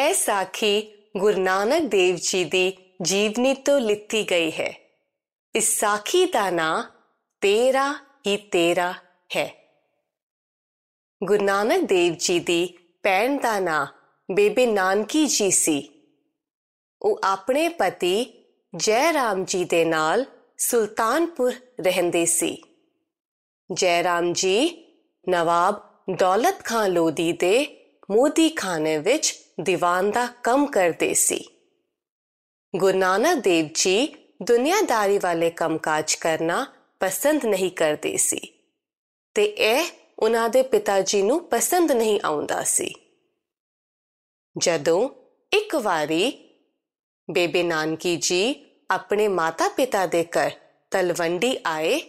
ਇਹ ਸਾਖੀ ਗੁਰੂ ਨਾਨਕ ਦੇਵ ਜੀ ਦੀ ਜੀਵਨੀ ਤੋਂ ਲਿੱਤੀ ਗਈ ਹੈ। ਇਸ ਸਾਖੀ ਦਾ ਨਾਂ ਤੇਰਾ ਹੀ ਤੇਰਾ ਹੈ। ਗੁਰੂ ਨਾਨਕ ਦੇਵ ਜੀ ਦੀ ਭੈਣ ਦਾ ਨਾਂ ਬੇਬੇ ਨਾਨਕੀ ਜੀ ਸੀ। ਉਹ ਆਪਣੇ ਪਤੀ ਜੈ ਰਾਮ ਜੀ ਦੇ ਨਾਲ ਸੁਲਤਾਨਪੁਰ ਰਹਿੰਦੇ ਸੀ। ਜੈ ਰਾਮ ਜੀ ਨਵਾਬ ਦੌਲਤ ਖਾਨ ਲੋਧੀ ਦੇ ਮੋਦੀ ਖਾਨੇ ਵਿੱਚ ਦੀਵਾਨ ਦਾ ਕੰਮ ਕਰਦੇ ਸੀ। ਗੁਰੂ ਨਾਨਕ ਦੇਵ ਜੀ ਦੁਨੀਆਦਾਰੀ ਵਾਲੇ ਕੰਮਕਾਜ ਕਰਨਾ ਪਸੰਦ ਨਹੀਂ ਕਰਦੇ ਸੀ ਤੇ ਇਹ ਉਹਨਾਂ ਦੇ ਪਿਤਾ ਜੀ ਨੂੰ ਪਸੰਦ ਨਹੀਂ ਆਉਂਦਾ ਸੀ। ਜਦੋਂ ਇੱਕ ਵਾਰੀ ਬੇਬੇ ਨਾਨਕੀ ਜੀ ਆਪਣੇ ਮਾਤਾ-ਪਿਤਾ ਦੇ ਘਰ ਤਲਵੰਡੀ ਆਏ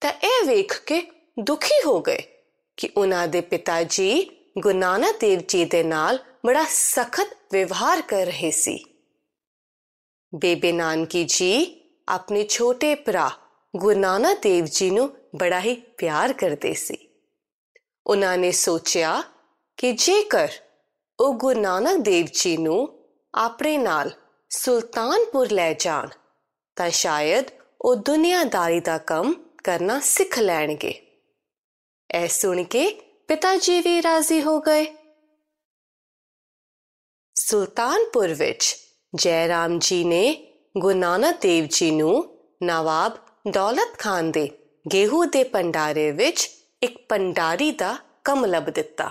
ਤਾਂ ਇਹ ਵੇਖ ਕੇ ਦੁਖੀ ਹੋ ਗਏ ਕਿ ਉਹਨਾਂ ਦੇ ਪਿਤਾ ਜੀ ਗੁਰੂ ਨਾਨਕ ਦੇਵ ਜੀ ਦੇ ਨਾਲ ਬੜਾ ਸਖਤ ਵਿਵਹਾਰ ਕਰ ਰਹੇ ਸੀ। ਬੇਬੇ ਨਾਨਕੀ ਜੀ, ਆਪਣੇ ਛੋਟੇ ਭਰਾ ਗੁਰੂ ਨਾਨਕ ਦੇਵ ਜੀ ਨੂੰ ਬੜਾ ਹੀ ਪਿਆਰ ਕਰਦੇ ਸੀ। ਉਹਨਾਂ ਨੇ ਸੋਚਿਆ ਕਿ ਜੇਕਰ ਉਹ ਗੁਰੂ ਨਾਨਕ ਦੇਵ ਜੀ ਨੂੰ ਆਪਣੇ ਨਾਲ ਸੁਲਤਾਨਪੁਰ ਲੈ ਜਾਣ, ਤਾਂ ਸ਼ਾਇਦ ਉਹ ਦੁਨੀਆਦਾਰੀ ਦਾ ਕੰਮ ਕਰਨਾ ਸਿੱਖ ਲੈਣਗੇ। ਐ ਸੁਣ ਕੇ ਪਿਤਾ ਜੀ ਵੀ ਰਾਜ਼ੀ ਹੋ ਗਏ ਸੁਲਤਾਨਪੁਰ ਵਿੱਚ ਜੈ ਰਾਮ ਜੀ ਨੇ ਗੁਰੂ ਨਾਨਕ ਦੇਵ ਜੀ ਨੂੰ ਨਵਾਬ ਦੌਲਤ ਖਾਨ ਦੇ ਗੇਹੂ ਦੇ ਪੰਡਾਰੇ ਵਿੱਚ ਇੱਕ ਪੰਡਾਰੀ ਦਾ ਕੰਮ ਲੱਭ ਦਿੱਤਾ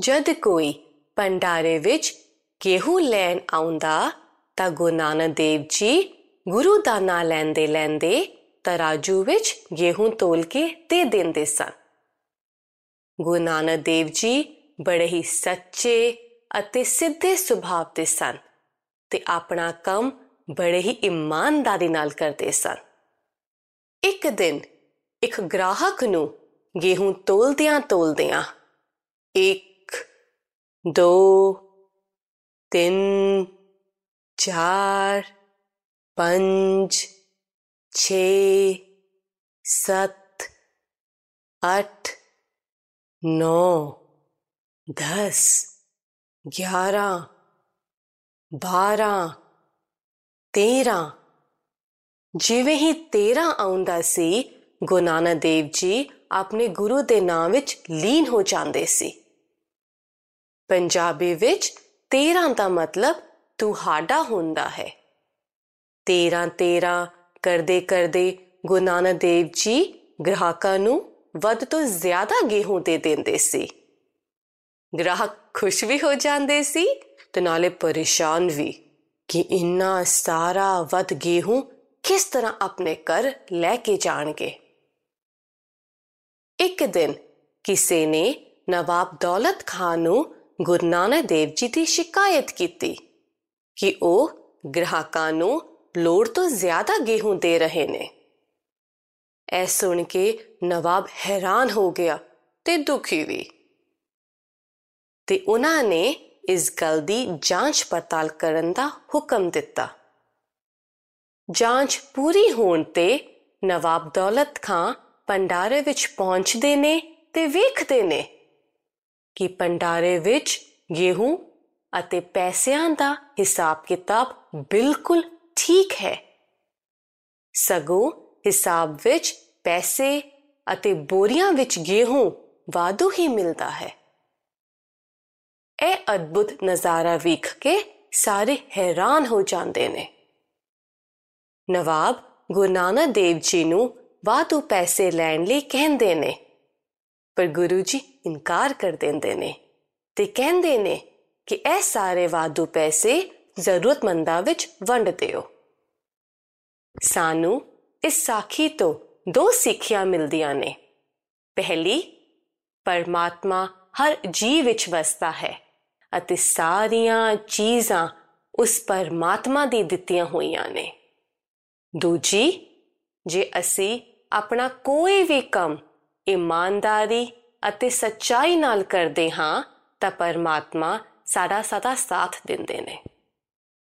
ਜਦ ਕੋਈ ਪੰਡਾਰੇ ਵਿੱਚ ਗੇਹੂ ਲੈਣ ਆਉਂਦਾ ਤਾਂ ਗੁਰੂ ਨਾਨਕ ਦੇਵ ਜੀ ਗੁਰੂ ਦਾ ਨਾਂ ਲੈਂਦੇ ਲੈਂਦੇ ਤਰਾਜੂ ਵਿੱਚ ਗੇਹੂੰ ਤੋਲ ਕੇ ਦੇ ਦਿੰਦੇ ਸਨ ਗੁਰੂ ਨਾਨਕ ਦੇਵ ਜੀ ਬੜੇ ਹੀ ਸੱਚੇ ਅਤੇ ਸਿੱਧੇ ਸੁਭਾਅ ਦੇ ਸਨ ਤੇ ਆਪਣਾ ਕੰਮ ਬੜੇ ਹੀ ਇਮਾਨਦਾਰੀ ਨਾਲ ਕਰਦੇ ਸਨ। ਇੱਕ ਦਿਨ ਇੱਕ ਗ੍ਰਾਹਕ ਨੂੰ ਗੇਹੂੰ ਤੋਲਦਿਆਂ ਤੋਲਦਿਆਂ ਇੱਕ, ਦੋ, ਤਿੰਨ, ਚਾਰ, ਪੰਜ 6 7 8 नौ दस ग्यारह ਬਾਰਾਂ 13 ਜਿਵੇਂ ਹੀ 13 ਆਉਂਦਾ ਸੀ, ਗੁਰੂ ਨਾਨਕ ਦੇਵ ਜੀ ਆਪਣੇ ਗੁਰੂ ਦੇ ਨਾਮ ਵਿੱਚ ਲੀਨ ਹੋ ਜਾਂਦੇ ਸੀ। ਪੰਜਾਬੀ ਵਿੱਚ 13 ਦਾ ਮਤਲਬ ਤੁਹਾਡਾ ਹੁੰਦਾ ਹੈ। 13 13 ਕਰਦੇ ਕਰਦੇ ਗੁਰੂ ਨਾਨਕ ਦੇਵ ਜੀ ਗ੍ਰਾਹਕਾਂ ਨੂੰ ਵੱਧ ਤੋਂ ਜ਼ਿਆਦਾ ਗੇਹੂੰ ਦੇ ਦਿੰਦੇ ਸੀ। ਗ੍ਰਾਹਕ ਖੁਸ਼ ਵੀ ਹੋ ਜਾਂਦੇ ਸੀ ਤੇ ਨਾਲੇ ਪਰੇਸ਼ਾਨ ਵੀ ਕਿ ਇੰਨਾ ਸਾਰਾ ਵੱਧ ਗੇਹੂੰ ਕਿਸ ਤਰ੍ਹਾਂ ਆਪਣੇ ਘਰ ਲੈ ਕੇ ਜਾਣਗੇ। ਇੱਕ ਦਿਨ ਕਿਸੇ ਨੇ ਨਵਾਬ ਦੌਲਤ ਖਾਨ ਨੂੰ ਗੁਰੂ ਨਾਨਕ ਦੇਵ ਜੀ ਦੀ ਸ਼ਿਕਾਇਤ ਕੀਤੀ ਕਿ ਉਹ ਗ੍ਰਾਹਕਾਂ ਨੂੰ ਲੋੜ ਤੋਂ ਜ਼ਿਆਦਾ ਗੇਹੂੰ ਦੇ ਰਹੇ ਨੇ। ਐ ਸੁਣ ਕੇ ਨਵਾਬ ਹੈਰਾਨ ਹੋ ਗਿਆ ਤੇ ਦੁਖੀ ਵੀ। ਤੇ ਉਹਨਾਂ ਨੇ ਇਸ ਗੱਲ ਦੀ ਜਾਂਚ ਪੜਤਾਲ ਕਰਨ ਦਾ ਹੁਕਮ ਦਿੱਤਾ। ਜਾਂਚ ਪੂਰੀ ਹੋਣ ਤੇ ਨਵਾਬ ਦੌਲਤ ਖਾਨ ਪੰਡਾਰੇ ਵਿੱਚ ਪਹੁੰਚਦੇ ਨੇ ਤੇ ਵੇਖਦੇ ਨੇ ਕਿ ਪੰਡਾਰੇ ਵਿੱਚ ਗੇਹੂੰ ਅਤੇ ਪੈਸਿਆਂ ਦਾ ਹਿਸਾਬ ਕਿਤਾਬ ਬਿਲਕੁਲ ਠੀਕ ਹੈ। ਸਗੋਂ ਹਿਸਾਬ ਵਿੱਚ ਪੈਸੇ ਅਤੇ ਬੋਰੀਆਂ ਵਿੱਚ ਗੇਹੂੰ ਵਾਧੂ ਹੀ ਮਿਲਦਾ ਹੈ। ਇਹ ਅਦਭੁਤ ਨਜ਼ਾਰਾ ਵੇਖ ਕੇ ਸਾਰੇ ਹੈਰਾਨ ਹੋ ਜਾਂਦੇ ਨੇ। ਨਵਾਬ ਗੁਰੂ ਨਾਨਕ ਦੇਵ ਜੀ ਨੂੰ ਵਾਧੂ ਪੈਸੇ ਲੈਣ ਲਈ ਕਹਿੰਦੇ ਨੇ, ਪਰ ਗੁਰੂ ਜੀ ਇਨਕਾਰ ਕਰ ਦਿੰਦੇ ਨੇ ਤੇ ਕਹਿੰਦੇ ਨੇ ਕਿ ਇਹ ਸਾਰੇ ਵਾਧੂ ਪੈਸੇ ਜ਼ਰੂਰਤਮੰਦਾਂ ਵਿੱਚ ਵੰਡ ਦਿਓ। ਸਾਨੂੰ ਇਸ ਸਾਖੀ ਤੋਂ ਦੋ ਸਿੱਖਿਆ ਮਿਲਦੀਆਂ ਨੇ। ਪਹਿਲੀ, ਪਰਮਾਤਮਾ ਹਰ ਜੀਵ ਵਿੱਚ ਵਸਦਾ ਹੈ ਅਤੇ ਸਾਰੀਆਂ ਚੀਜ਼ਾਂ ਉਸ ਪਰਮਾਤਮਾ ਦੀ ਦਿੱਤੀਆਂ ਹੋਈਆਂ ਨੇ। ਦੂਜੀ, ਜੇ ਅਸੀਂ ਆਪਣਾ ਕੋਈ ਵੀ ਕੰਮ ਇਮਾਨਦਾਰੀ ਅਤੇ ਸੱਚਾਈ ਨਾਲ ਕਰਦੇ ਹਾਂ ਤਾਂ ਪਰਮਾਤਮਾ ਸਾਡਾ ਸਦਾ ਸਾਥ ਦਿੰਦੇ ਨੇ।